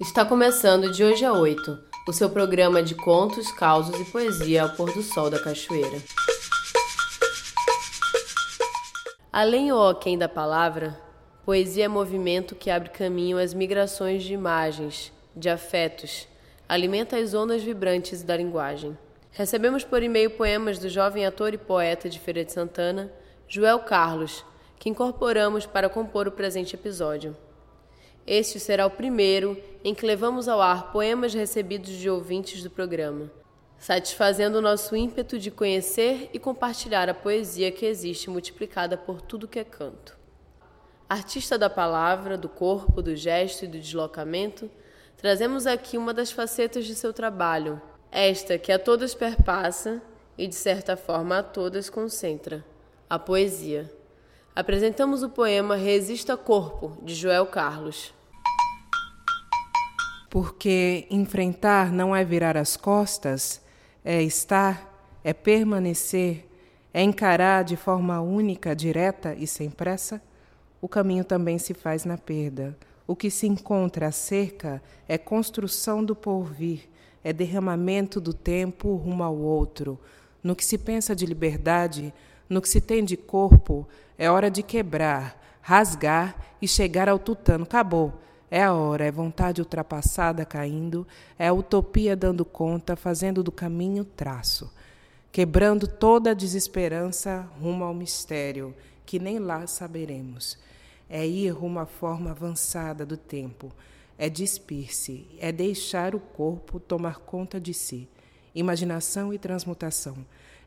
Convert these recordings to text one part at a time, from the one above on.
Está começando de hoje a oito o seu programa de contos, causos e poesia ao pôr do sol da cachoeira. Além ou aquém da palavra, poesia é movimento que abre caminho às migrações de imagens, de afetos, alimenta as ondas vibrantes da linguagem. Recebemos por e-mail poemas do jovem ator e poeta de Feira de Santana, Joel Carlos, que incorporamos para compor o presente episódio. Este será o primeiro em que levamos ao ar poemas recebidos de ouvintes do programa, satisfazendo o nosso ímpeto de conhecer e compartilhar a poesia que existe multiplicada por tudo que é canto. Artista da palavra, do corpo, do gesto e do deslocamento, trazemos aqui uma das facetas de seu trabalho, esta que a todas perpassa e, de certa forma, a todas concentra: a poesia. Apresentamos o poema Resista Corpo, de Joel Carlos. Porque enfrentar não é virar as costas, é estar, é permanecer, é encarar de forma única, direta e sem pressa, o caminho também se faz na perda. O que se encontra acerca é construção do porvir, é derramamento do tempo rumo ao outro. No que se pensa de liberdade, no que se tem de corpo, é hora de quebrar, rasgar e chegar ao tutano. Acabou. É a hora, é vontade ultrapassada caindo, é a utopia dando conta, fazendo do caminho traço, quebrando toda a desesperança rumo ao mistério, que nem lá saberemos. É ir rumo à forma avançada do tempo, é despir-se, é deixar o corpo tomar conta de si. Imaginação e transmutação.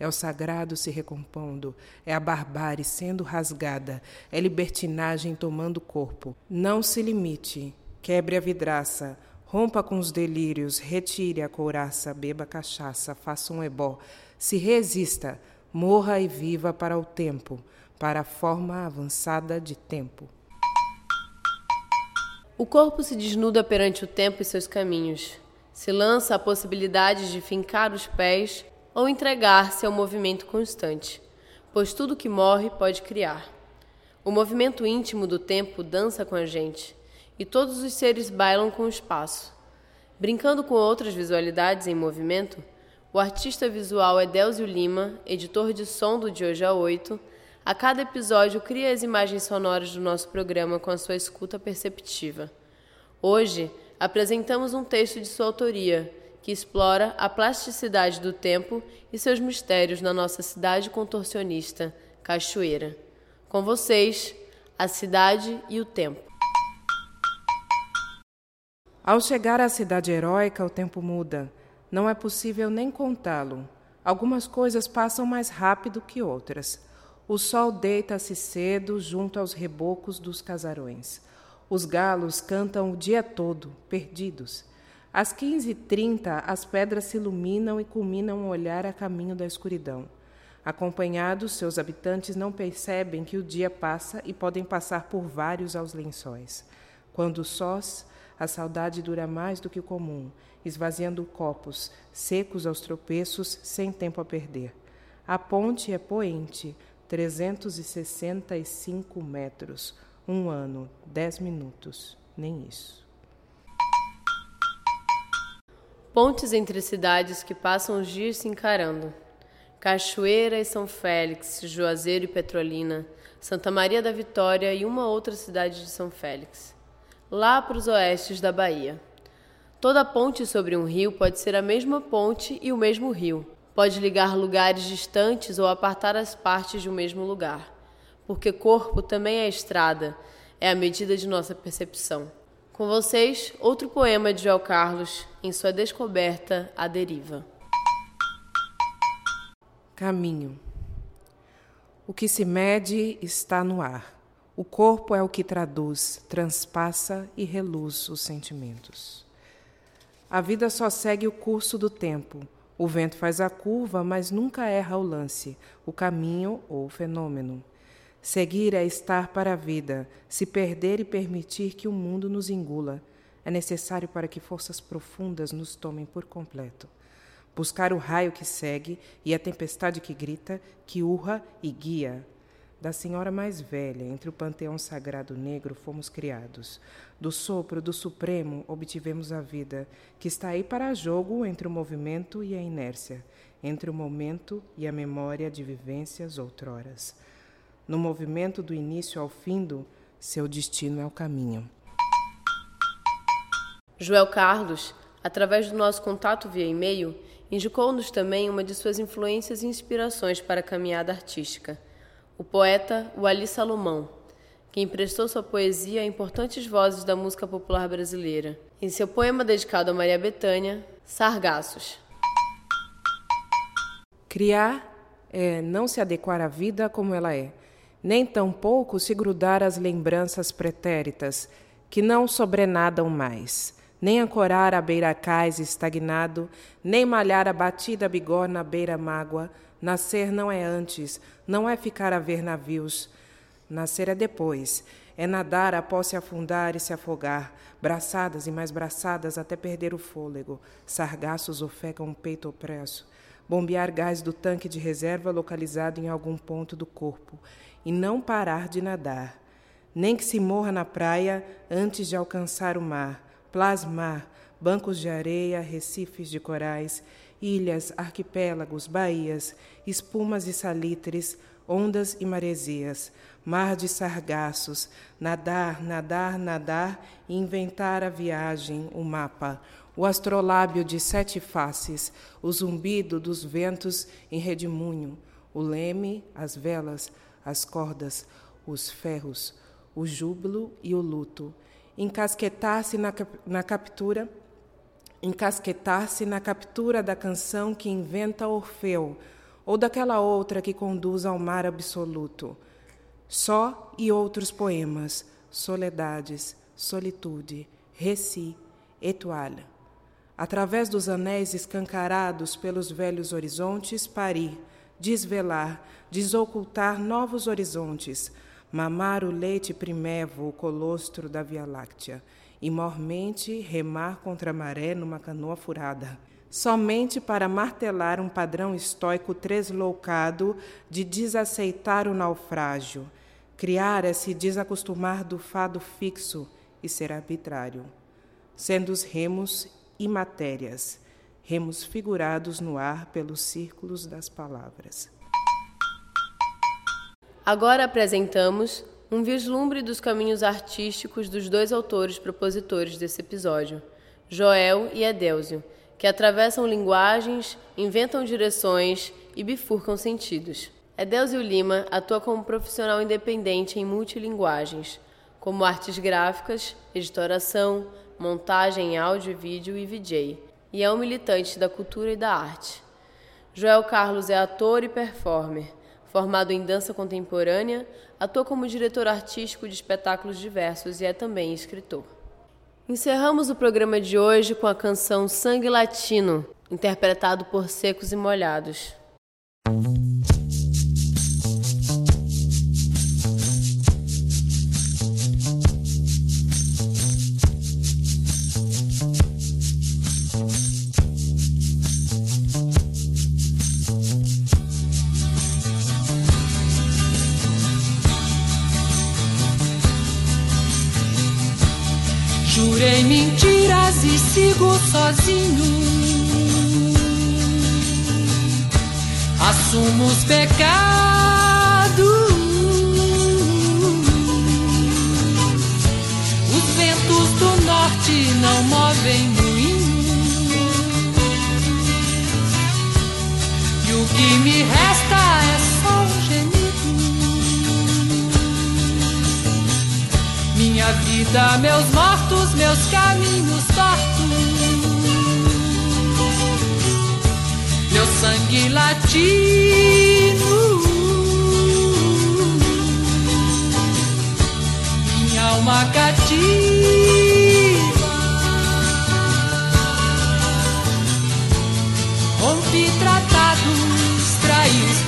É o sagrado se recompondo, é a barbárie sendo rasgada, é libertinagem tomando corpo. Não se limite, quebre a vidraça, rompa com os delírios, retire a couraça, beba cachaça, faça um ebó. Se resista, morra e viva para o tempo, para a forma avançada de tempo. O corpo se desnuda perante o tempo e seus caminhos. Se lança a possibilidade de fincar os pés ou entregar-se ao movimento constante, pois tudo que morre pode criar. O movimento íntimo do tempo dança com a gente, e todos os seres bailam com o espaço. Brincando com outras visualidades em movimento, o artista visual Edélzio Lima, editor de som do De Hoje a 8, a cada episódio cria as imagens sonoras do nosso programa com a sua escuta perceptiva. Hoje, apresentamos um texto de sua autoria, que explora a plasticidade do tempo e seus mistérios na nossa cidade contorcionista, Cachoeira. Com vocês, a cidade e o tempo. Ao chegar à cidade heróica, o tempo muda. Não é possível nem contá-lo. Algumas coisas passam mais rápido que outras. O sol deita-se cedo junto aos rebocos dos casarões. Os galos cantam o dia todo, perdidos. Às 15h30, as pedras se iluminam e culminam o olhar a caminho da escuridão. Acompanhados, seus habitantes não percebem que o dia passa e podem passar por vários aos lençóis. Quando sós, a saudade dura mais do que o comum, esvaziando copos, secos aos tropeços, sem tempo a perder. A ponte é poente, 365 metros. Um ano, dez minutos, nem isso. Pontes entre cidades que passam os dias se encarando. Cachoeira e São Félix, Juazeiro e Petrolina, Santa Maria da Vitória e uma outra cidade de São Félix. Lá para os oestes da Bahia. Toda ponte sobre um rio pode ser a mesma ponte e o mesmo rio. Pode ligar lugares distantes ou apartar as partes de um mesmo lugar porque corpo também é estrada, é a medida de nossa percepção. Com vocês, outro poema de João Carlos, em sua descoberta, A Deriva. Caminho. O que se mede está no ar. O corpo é o que traduz, transpassa e reluz os sentimentos. A vida só segue o curso do tempo. O vento faz a curva, mas nunca erra o lance, o caminho ou o fenômeno. Seguir é estar para a vida, se perder e permitir que o mundo nos engula. É necessário para que forças profundas nos tomem por completo. Buscar o raio que segue e a tempestade que grita, que urra e guia. Da senhora mais velha, entre o panteão sagrado negro, fomos criados. Do sopro do Supremo obtivemos a vida, que está aí para jogo entre o movimento e a inércia, entre o momento e a memória de vivências outroras. No movimento do início ao fim do, seu destino é o caminho. Joel Carlos, através do nosso contato via e-mail, indicou-nos também uma de suas influências e inspirações para a caminhada artística o poeta Wally Salomão, que emprestou sua poesia a importantes vozes da música popular brasileira. Em seu poema dedicado a Maria Bethânia, Sargassos. Criar é não se adequar à vida como ela é, nem tampouco se grudar às lembranças pretéritas, que não sobrenadam mais, nem ancorar a beira cais estagnado, nem malhar a batida bigorna beira mágoa, Nascer não é antes, não é ficar a ver navios. Nascer é depois, é nadar após se afundar e se afogar, braçadas e mais braçadas até perder o fôlego. Sargaços ofegam o peito opresso. Bombear gás do tanque de reserva localizado em algum ponto do corpo. E não parar de nadar. Nem que se morra na praia antes de alcançar o mar. Plasmar, bancos de areia, recifes de corais ilhas, arquipélagos, baías, espumas e salitres, ondas e maresias, mar de sargaços, nadar, nadar, nadar e inventar a viagem, o mapa, o astrolábio de sete faces, o zumbido dos ventos em redemoinho, o leme, as velas, as cordas, os ferros, o júbilo e o luto, encasquetar-se na, na captura encasquetar-se na captura da canção que inventa Orfeu, ou daquela outra que conduz ao mar absoluto. Só e outros poemas, soledades, solitude, reci, etoile. Através dos anéis escancarados pelos velhos horizontes, parir, desvelar, desocultar novos horizontes, mamar o leite primevo, o colostro da Via Láctea e mormente remar contra a maré numa canoa furada, somente para martelar um padrão estoico tresloucado de desaceitar o naufrágio. Criar é se desacostumar do fado fixo e ser arbitrário, sendo os remos imatérias, remos figurados no ar pelos círculos das palavras. Agora apresentamos um vislumbre dos caminhos artísticos dos dois autores propositores desse episódio, Joel e Edélzio, que atravessam linguagens, inventam direções e bifurcam sentidos. Edélzio Lima atua como profissional independente em multilinguagens, como artes gráficas, editoração, montagem em áudio e vídeo e VJ, e é um militante da cultura e da arte. Joel Carlos é ator e performer Formado em dança contemporânea, atua como diretor artístico de espetáculos diversos e é também escritor. Encerramos o programa de hoje com a canção Sangue Latino, interpretado por Secos e Molhados. E sigo sozinho. Assumo os pecados. Os ventos do norte não movem moinho. E o que me resta é só um Minha vida, meus mortos, meus latino. Minha alma cativa. Rompi tratados, traí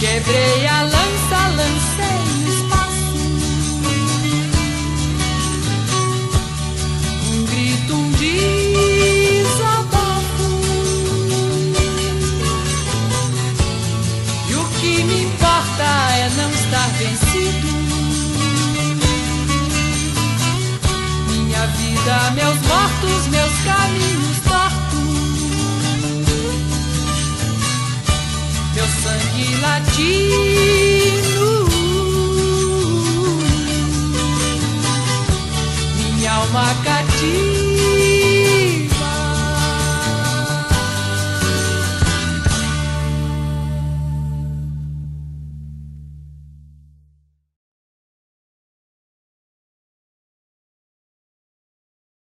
Quebrei a estar vencido. Minha vida, meus mortos, meus caminhos tortos. Meu sangue latino. Minha alma